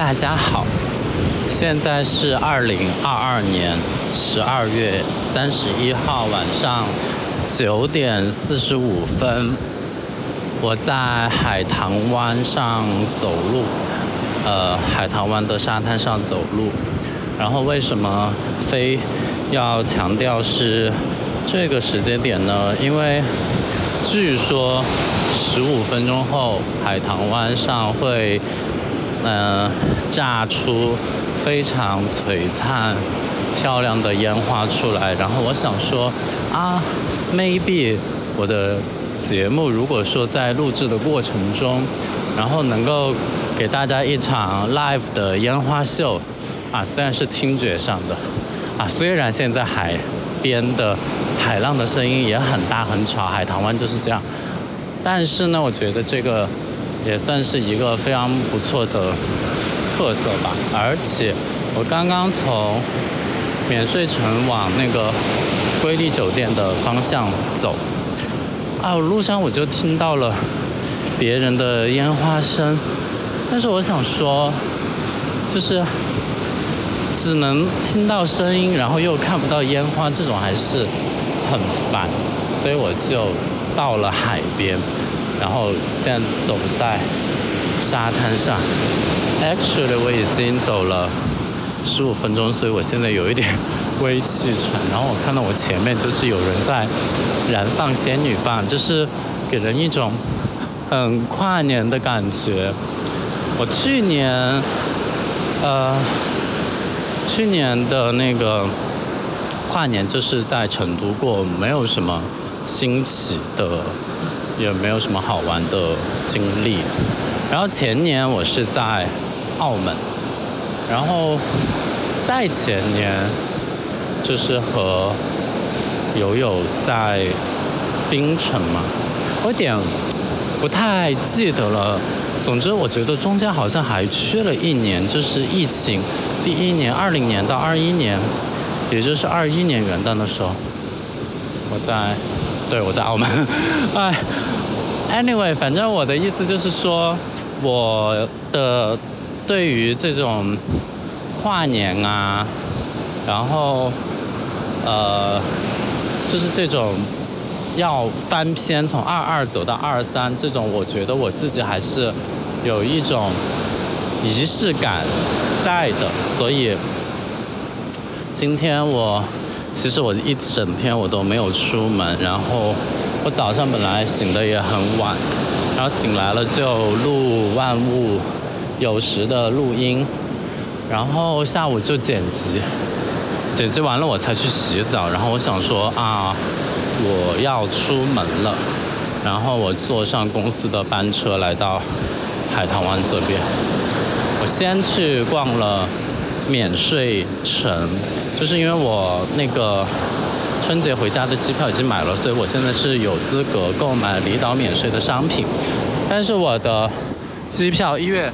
大家好，现在是二零二二年十二月三十一号晚上九点四十五分，我在海棠湾上走路，呃，海棠湾的沙滩上走路。然后为什么非要强调是这个时间点呢？因为据说十五分钟后海棠湾上会。嗯，炸出非常璀璨、漂亮的烟花出来。然后我想说，啊，maybe 我的节目如果说在录制的过程中，然后能够给大家一场 live 的烟花秀，啊，虽然是听觉上的，啊，虽然现在海边的海浪的声音也很大很吵，海棠湾就是这样，但是呢，我觉得这个。也算是一个非常不错的特色吧，而且我刚刚从免税城往那个瑰丽酒店的方向走，啊，路上我就听到了别人的烟花声，但是我想说，就是只能听到声音，然后又看不到烟花，这种还是很烦，所以我就到了海边。然后现在走在沙滩上，actually 我已经走了十五分钟，所以我现在有一点微气喘。然后我看到我前面就是有人在燃放仙女棒，就是给人一种很跨年的感觉。我去年，呃，去年的那个跨年就是在成都过，没有什么新奇的。也没有什么好玩的经历。然后前年我是在澳门，然后再前年就是和友友在槟城嘛，我有点不太记得了。总之，我觉得中间好像还缺了一年，就是疫情第一年，二零年到二一年，也就是二一年元旦的时候，我在。对，我在澳门。哎，anyway，反正我的意思就是说，我的对于这种跨年啊，然后呃，就是这种要翻篇，从二二走到二三，这种我觉得我自己还是有一种仪式感在的，所以今天我。其实我一整天我都没有出门，然后我早上本来醒的也很晚，然后醒来了就录万物有时的录音，然后下午就剪辑，剪辑完了我才去洗澡，然后我想说啊，我要出门了，然后我坐上公司的班车来到海棠湾这边，我先去逛了免税城。就是因为我那个春节回家的机票已经买了，所以我现在是有资格购买离岛免税的商品。但是我的机票一月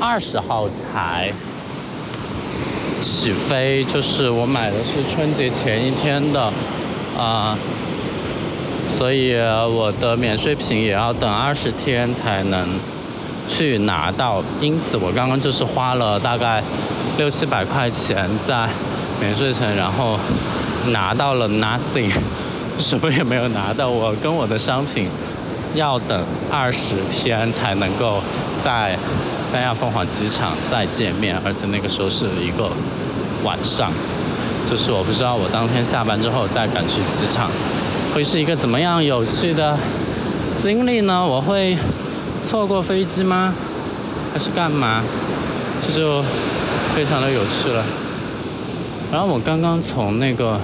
二十号才起飞，就是我买的是春节前一天的啊，所以我的免税品也要等二十天才能去拿到。因此我刚刚就是花了大概六七百块钱在。免税城，然后拿到了 nothing，什么也没有拿到。我跟我的商品要等二十天才能够在三亚凤凰机场再见面，而且那个时候是一个晚上，就是我不知道我当天下班之后再赶去机场会是一个怎么样有趣的经历呢？我会错过飞机吗？还是干嘛？这就非常的有趣了。然后我刚刚从那个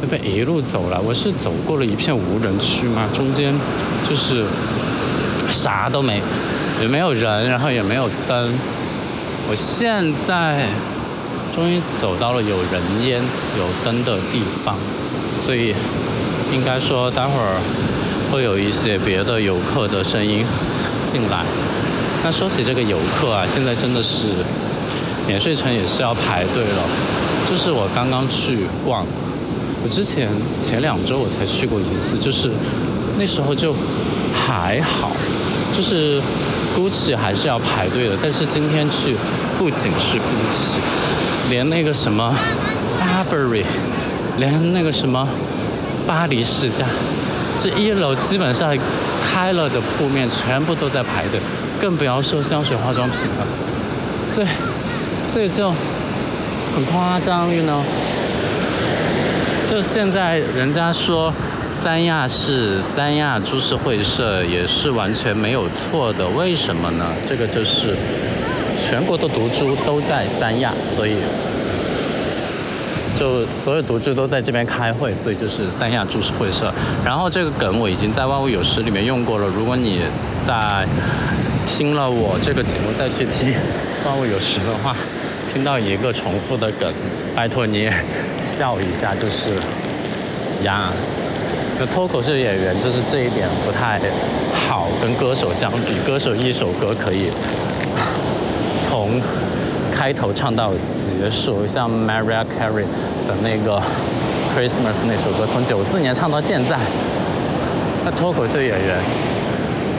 那边一路走来，我是走过了一片无人区嘛，中间就是啥都没，也没有人，然后也没有灯。我现在终于走到了有人烟、有灯的地方，所以应该说待会儿会有一些别的游客的声音进来。那说起这个游客啊，现在真的是免税城也是要排队了。就是我刚刚去逛，我之前前两周我才去过一次，就是那时候就还好，就是，GUCCI 还是要排队的。但是今天去不仅是 GUCCI，连那个什么 Burberry，连那个什么巴黎世家，这一楼基本上开了的铺面全部都在排队，更不要说香水化妆品了。所以，所以就很夸张，you know。就现在人家说。三亚是三亚株式会社，也是完全没有错的。为什么呢？这个就是全国的毒株都在三亚，所以就所有毒株都在这边开会，所以就是三亚株式会社。然后这个梗我已经在万物有时里面用过了。如果你在听了我这个节目再去听万物有时的话，听到一个重复的梗，拜托你也笑一下，就是呀。脱口秀演员就是这一点不太好，跟歌手相比，歌手一首歌可以从开头唱到结束，像 Mariah Carey 的那个 Christmas 那首歌，从九四年唱到现在。那脱口秀演员，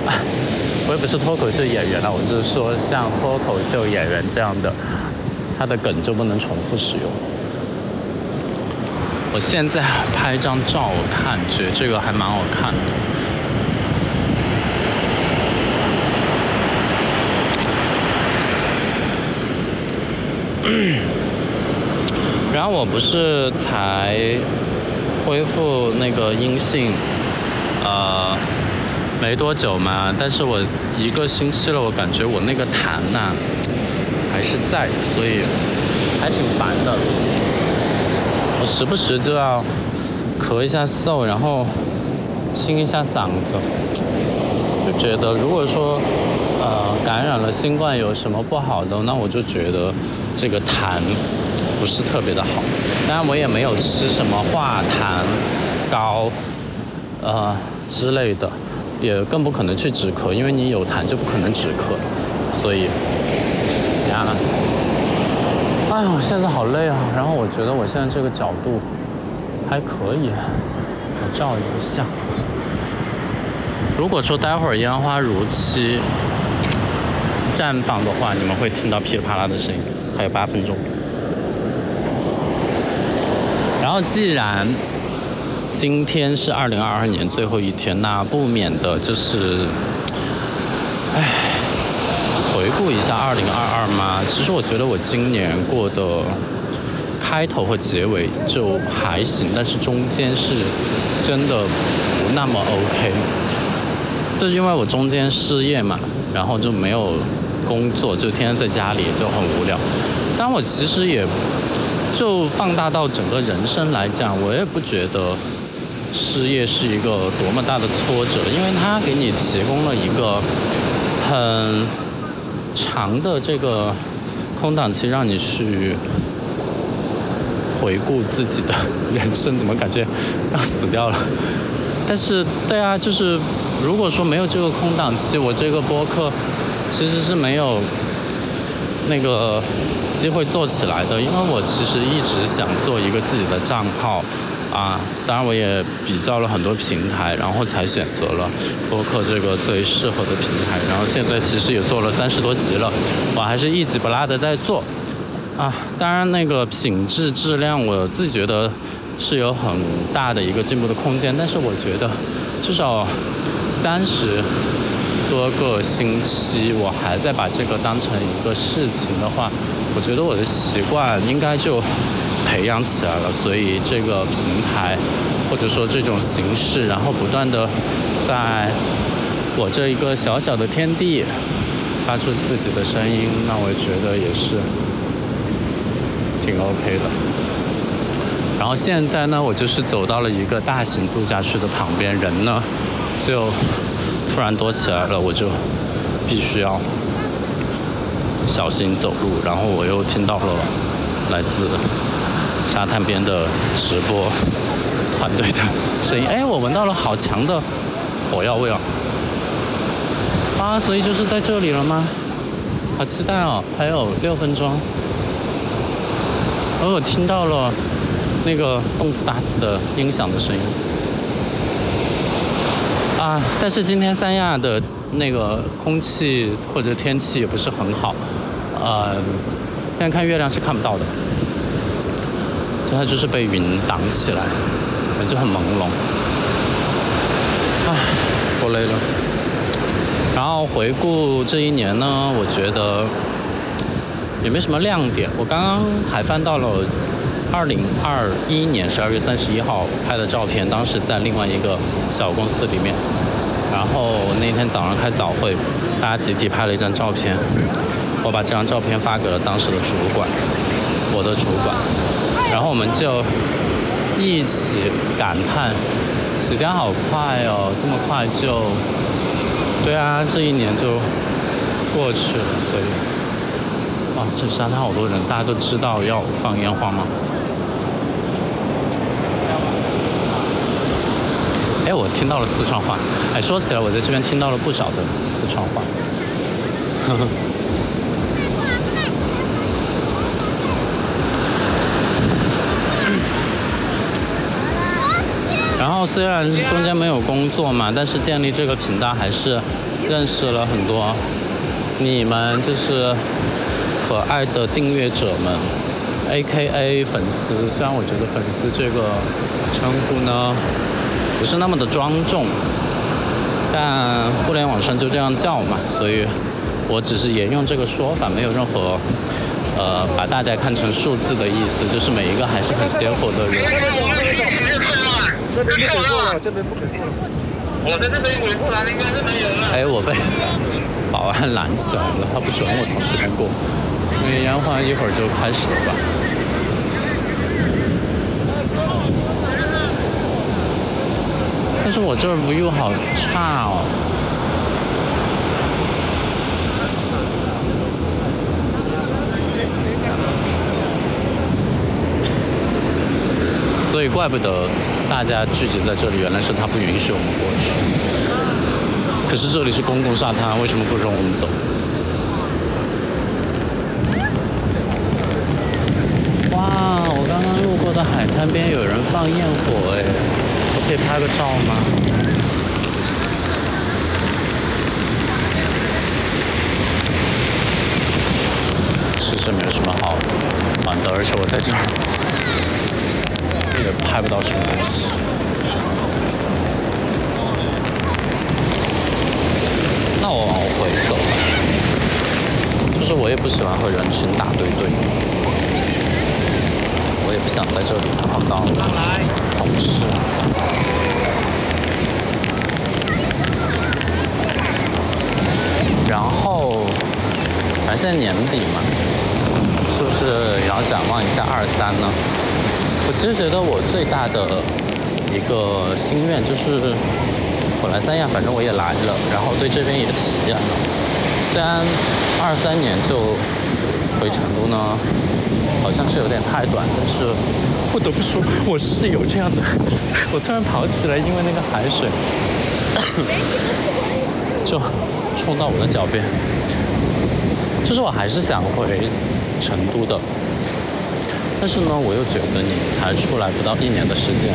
我也不是脱口秀演员了，我就是说像脱口秀演员这样的，它的梗就不能重复使用。我现在拍张照我看，觉得这个还蛮好看的。然后我不是才恢复那个阴性，呃，没多久嘛，但是我一个星期了，我感觉我那个痰呐是在，所以还挺烦的。我时不时就要咳一下嗽，然后清一下嗓子，就觉得如果说呃感染了新冠有什么不好的，那我就觉得这个痰不是特别的好。当然我也没有吃什么化痰膏呃之类的，也更不可能去止咳，因为你有痰就不可能止咳，所以呀。哎呦，现在好累啊！然后我觉得我现在这个角度还可以，我照一个相。如果说待会儿烟花如期绽放的话，你们会听到噼里啪啦的声音。还有八分钟。然后既然今天是二零二二年最后一天，那不免的就是，唉。回顾一下二零二二嘛，其实我觉得我今年过的开头和结尾就还行，但是中间是真的不那么 OK。就因为我中间失业嘛，然后就没有工作，就天天在家里就很无聊。但我其实也就放大到整个人生来讲，我也不觉得失业是一个多么大的挫折，因为它给你提供了一个很。长的这个空档期，让你去回顾自己的人生，怎么感觉要死掉了？但是，对啊，就是如果说没有这个空档期，我这个播客其实是没有那个机会做起来的，因为我其实一直想做一个自己的账号。啊，当然我也比较了很多平台，然后才选择了播客这个最适合的平台。然后现在其实也做了三十多集了，我还是一集不落的在做。啊，当然那个品质质量，我自己觉得是有很大的一个进步的空间。但是我觉得至少三十多个星期，我还在把这个当成一个事情的话，我觉得我的习惯应该就。培养起来了，所以这个平台或者说这种形式，然后不断的在我这一个小小的天地发出自己的声音，那我觉得也是挺 OK 的。然后现在呢，我就是走到了一个大型度假区的旁边，人呢就突然多起来了，我就必须要小心走路。然后我又听到了来自。沙滩边的直播团队的声音，哎，我闻到了好强的火药味啊！啊，所以就是在这里了吗？好期待哦！还有六分钟，而我听到了那个动次打次的音响的声音。啊，但是今天三亚的那个空气或者天气也不是很好，呃，现在看月亮是看不到的，它就是被云挡起来，就很朦胧。唉，我累了。然后回顾这一年呢，我觉得也没什么亮点。我刚刚还翻到了二零二一年十二月三十一号拍的照片，当时在另外一个小公司里面。然后那天早上开早会，大家集体拍了一张照片，我把这张照片发给了当时的主管，我的主管。然后我们就一起感叹，时间好快哦，这么快就。对啊，这一年就过去了，所以，哇，这沙滩好多人，大家都知道要放烟花吗？哎，我听到了四川话。哎，说起来，我在这边听到了不少的四川话。呵呵。然后虽然中间没有工作嘛，但是建立这个频道还是认识了很多你们就是可爱的订阅者们，A.K.A 粉丝。虽然我觉得粉丝这个称呼呢不是那么的庄重，但互联网上就这样叫嘛，所以我只是沿用这个说法，没有任何呃把大家看成数字的意思，就是每一个还是很鲜活的人。这边不给过了，这边不给过了。我在这边围过了，应该是没有了。哎，我被保安拦起来了，他不准我从这边过，因为烟花一会儿就开始了吧。但是我这儿不又好差哦。所以怪不得。大家聚集在这里，原来是他不允许我们过去。可是这里是公共沙滩，为什么不容我们走？哇，我刚刚路过的海滩边有人放焰火，哎，我可以拍个照吗？其实没有什么好玩的，而且我在这儿。也拍不到什么东西。那我往回走吧。就是我也不喜欢和人群打对对。我也不想在这里碰到同事。然后，反正现在年底嘛，是不是也要展望一下二三呢？我其实觉得我最大的一个心愿就是，我来三亚，反正我也来了，然后对这边也体验了。虽然二三年就回成都呢，好像是有点太短，但是不得不说，我是有这样的。我突然跑起来，因为那个海水就冲到我的脚边，就是我还是想回成都的。但是呢，我又觉得你才出来不到一年的时间，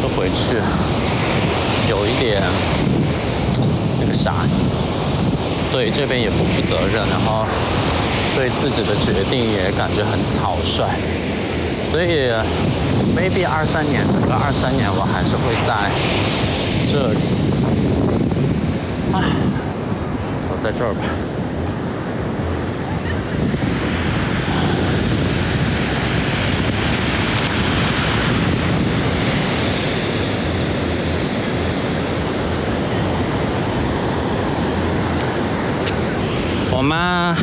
就回去，有一点那个啥，对这边也不负责任，然后对自己的决定也感觉很草率，所以 maybe 二三年，整个二三年我还是会在这里，唉，我在这儿吧。我妈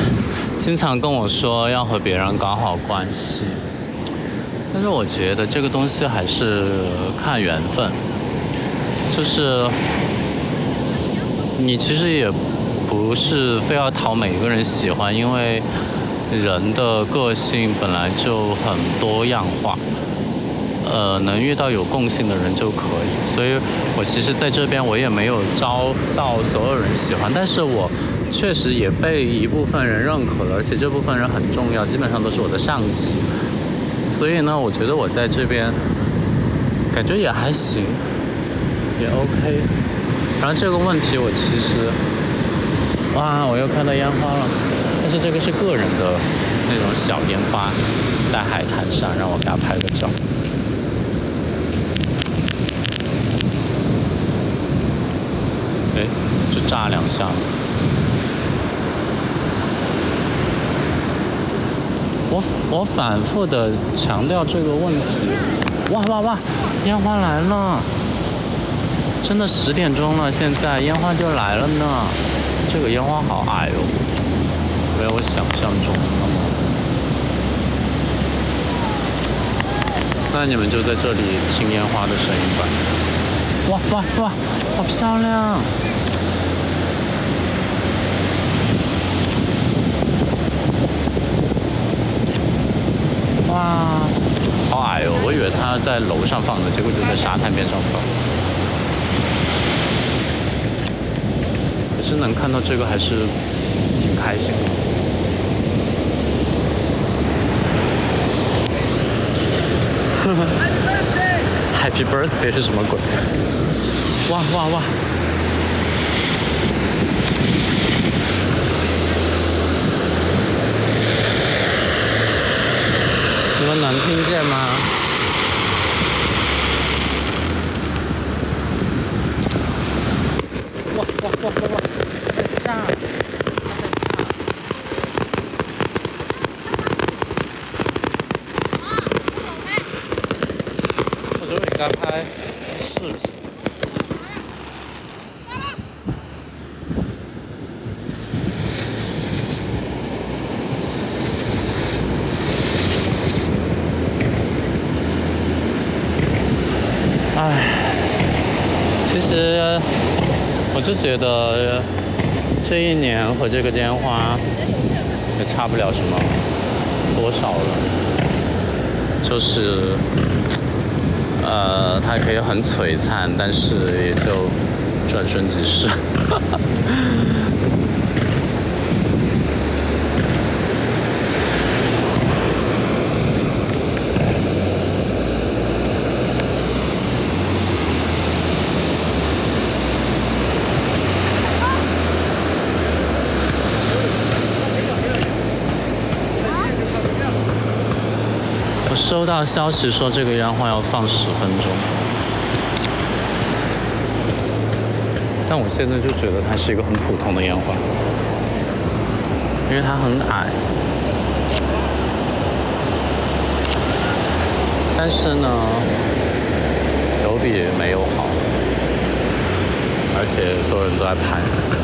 经常跟我说要和别人搞好关系，但是我觉得这个东西还是看缘分，就是你其实也不是非要讨每一个人喜欢，因为人的个性本来就很多样化，呃，能遇到有共性的人就可以。所以我其实在这边我也没有招到所有人喜欢，但是我。确实也被一部分人认可了，而且这部分人很重要，基本上都是我的上级。所以呢，我觉得我在这边感觉也还行，也 OK。然后这个问题我其实，哇，我又看到烟花了，但是这个是个人的那种小烟花，在海滩上，让我给他拍个照。哎，就炸两下。我我反复的强调这个问题。哇哇哇！烟花来了！真的十点钟了，现在烟花就来了呢。这个烟花好矮哦，没有我想象中那么。那你们就在这里听烟花的声音吧。哇哇哇！好漂亮！哇，好矮哦！我以为他在楼上放的，结果就在沙滩边上放。可是能看到这个还是挺开心的。Happy birthday 是什么鬼？哇哇哇！你们能听见吗？哇哇哇哇哇！在炸，它在炸。我觉得应该拍视频。唉，其我就觉得这一年和这个烟花也差不了什么多少了，就是呃，它可以很璀璨，但是也就转瞬即逝。收到消息说这个烟花要放十分钟，但我现在就觉得它是一个很普通的烟花，因为它很矮。但是呢，有比没有好，而且所有人都在拍。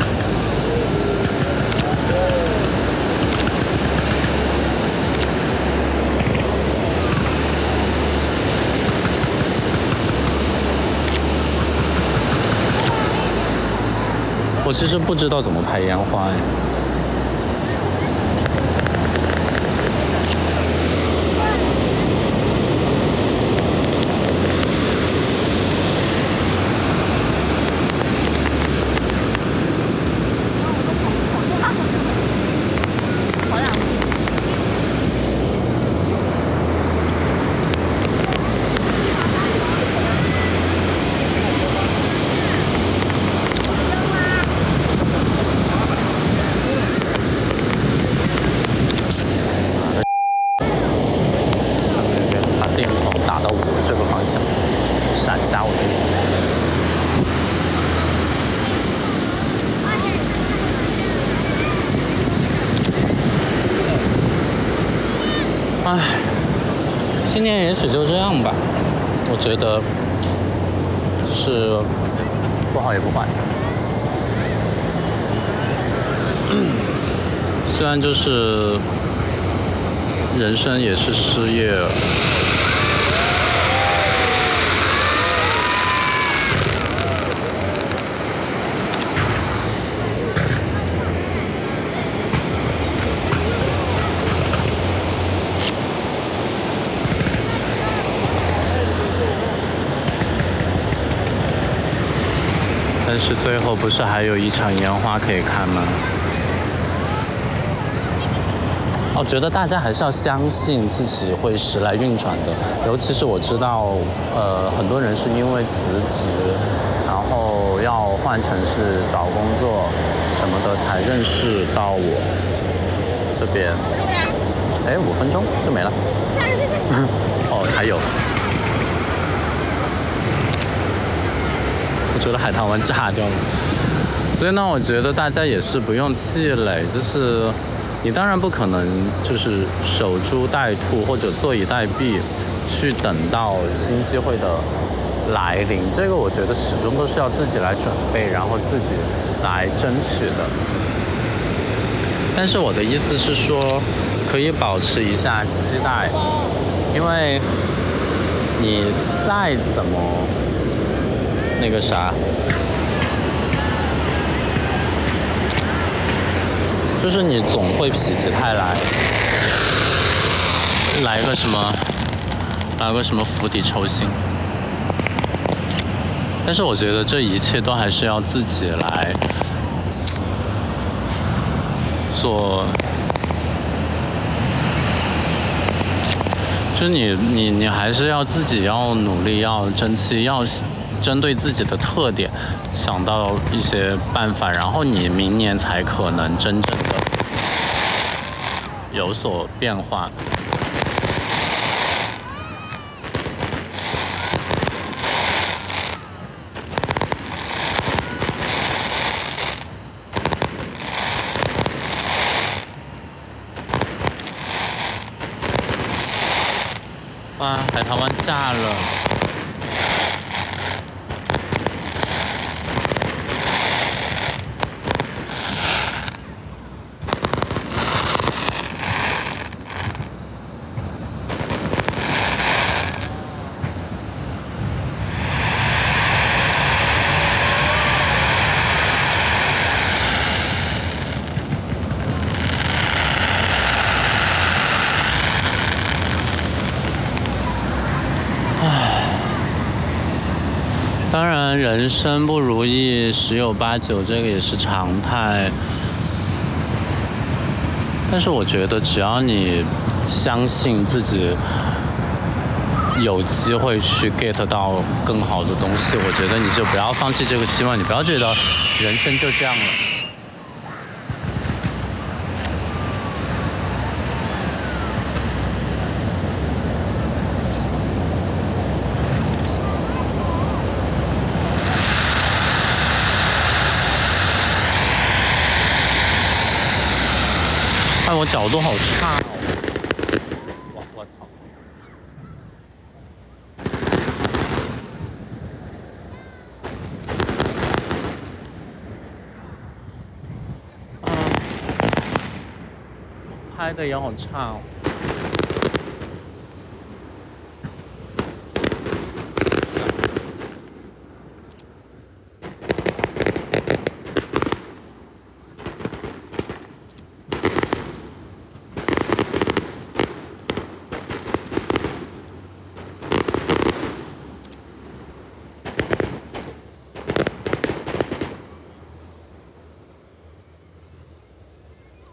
我其实不知道怎么拍烟花哎。那边把电筒打到我这个方向，闪瞎我的眼睛。唉，今年也许就这样吧。我觉得，就是不好也不坏。虽然就是人生也是失业，是最后不是还有一场烟花可以看吗？我觉得大家还是要相信自己会时来运转的，尤其是我知道，呃，很多人是因为辞职，然后后要换城市找工作什么的才认识到我这边。哎，五分钟就没了。哦，还有。觉得海棠湾炸掉了。所以呢，我觉得大家也是不用气馁，就是你当然不可能就是守株待兔或者坐以待毙，去等到新机会的来临。这个我觉得始终都是要自己来准备，然后自己来争取的。但是我的意思是说，可以保持一下期待，因为你再怎么那个啥。就是你总会否极泰来，来个什么，来个什么釜底抽薪。但是我觉得这一切都还是要自己来做，就你你你还是要自己要努力，要争气，要。针对自己的特点，想到一些办法，然后你明年才可能真正的有所变化。哇，海棠湾炸了！人生不如意十有八九，这个也是常态。但是我觉得，只要你相信自己有机会去 get 到更好的东西，我觉得你就不要放弃这个希望。你不要觉得人生就这样了。我角度好差哦！我我操！拍的也好差哦。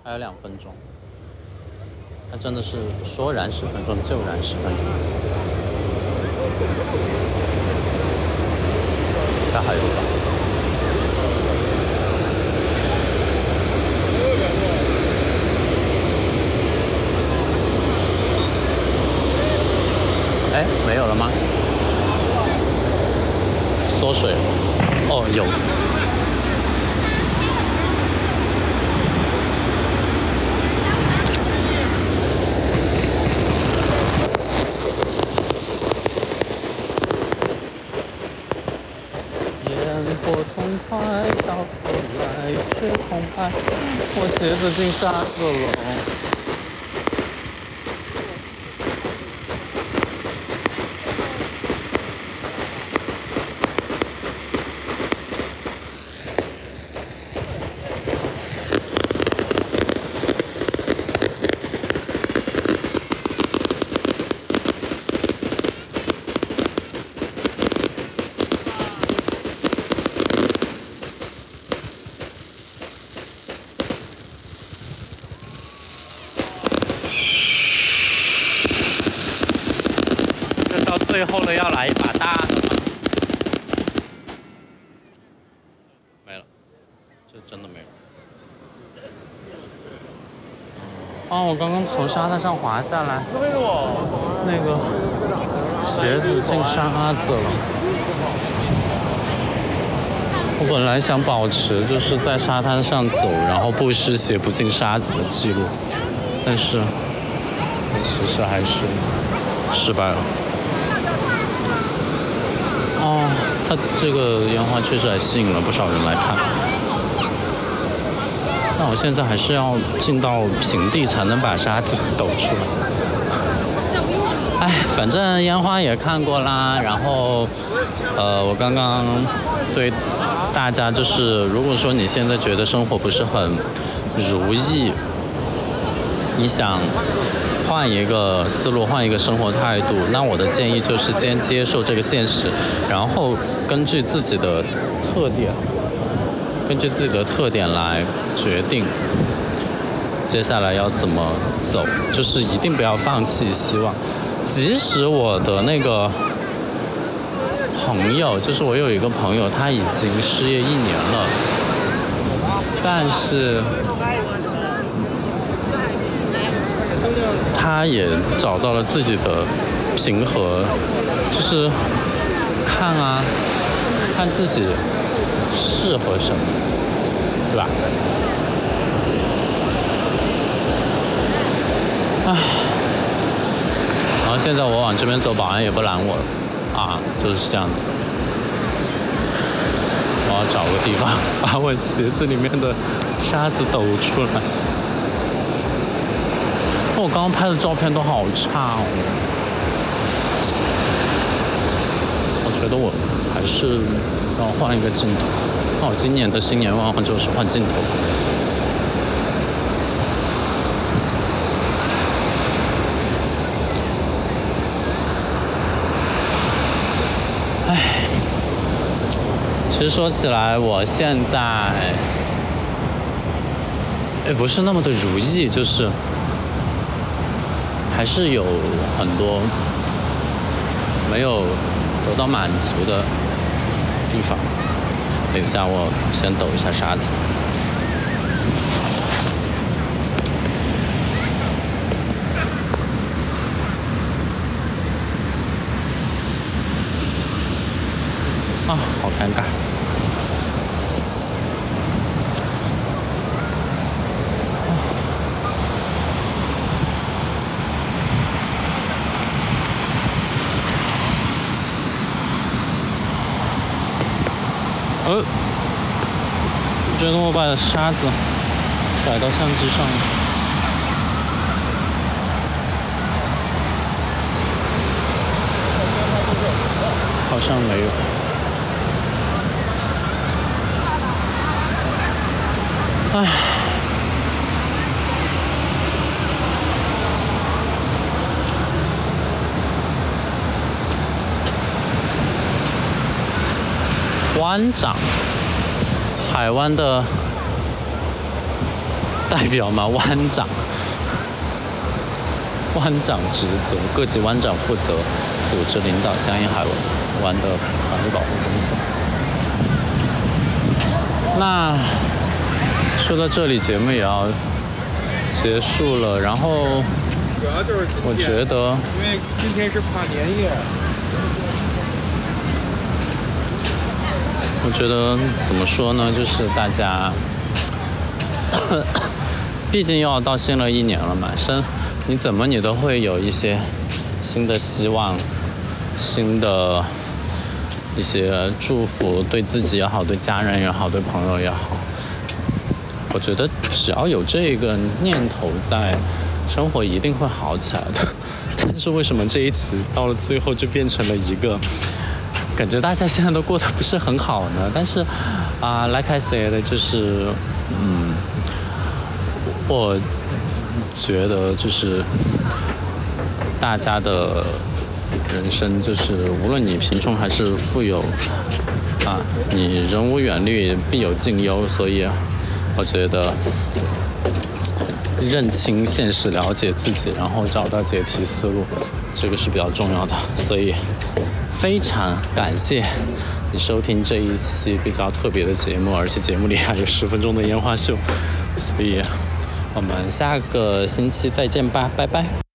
还有两分钟，他真的是说燃十分钟就燃十分钟。该还有吧？哎，没有了吗？缩水？哦，有。我鞋子进沙子了。最后呢，要来一把大的。啊！我刚刚沙滩上滑下来，那个鞋子进沙子了。我本来想保持就是在沙滩上走，然后不湿鞋不进沙子的记录，但是其实还是失败了。哦，它这个烟花确实还吸引了不少人来看。那我现在还是要进到平地才能把沙子抖出来。哎，反正烟花也看过啦，然后，呃，我刚刚对大家就是，如果说你现在觉得生活不是很如意，你想换一个思路，换一个生活态度，那我的建议就是先接受这个现实，然后根据自己的特点。根据自己的特点来决定接下来要怎么走，就是一定不要放弃希望。即使我的那个朋友，就是我有一个朋友，他已经失业一年了，但是他也找到了自己的平和，就是看啊，看自己。适合什么，对吧？唉，然后现在我往这边走，保安也不拦我了，啊，就是这样的。我要找个地方把我鞋子里面的沙子抖出来。我刚刚拍的照片都好差哦，我觉得我还是要换一个镜头。哦，今年的新年愿望就是换镜头。唉，其实说起来，我现在也不是那么的如意，就是还是有很多没有得到满足的地方。等一下，我先抖一下沙子。啊，好尴尬。呃，觉得我把沙子甩到相机上了，好像没有。唉。湾长，海湾的代表吗？湾长，湾长职责，各级湾长负责组织领导相应海湾的法律保护工作。那说到这里，节目也要结束了。然后，我觉得，因为今天是跨年夜。我觉得怎么说呢？就是大家，毕竟又要到新的一年了嘛，生你怎么你都会有一些新的希望，新的一些祝福，对自己也好，对家人也好，对朋友也好。我觉得只要有这个念头在，生活一定会好起来的。但是为什么这一期到了最后就变成了一个？感觉大家现在都过得不是很好呢，但是啊，like I said，就是，嗯，我觉得就是大家的人生就是，无论你贫穷还是富有，啊，你人无远虑，必有近忧，所以我觉得认清现实，了解自己，然后找到解题思路，这个是比较重要的，所以。非常感谢你收听这一期比较特别的节目，而且节目里还有十分钟的烟花秀，所以我们下个星期再见吧，拜拜。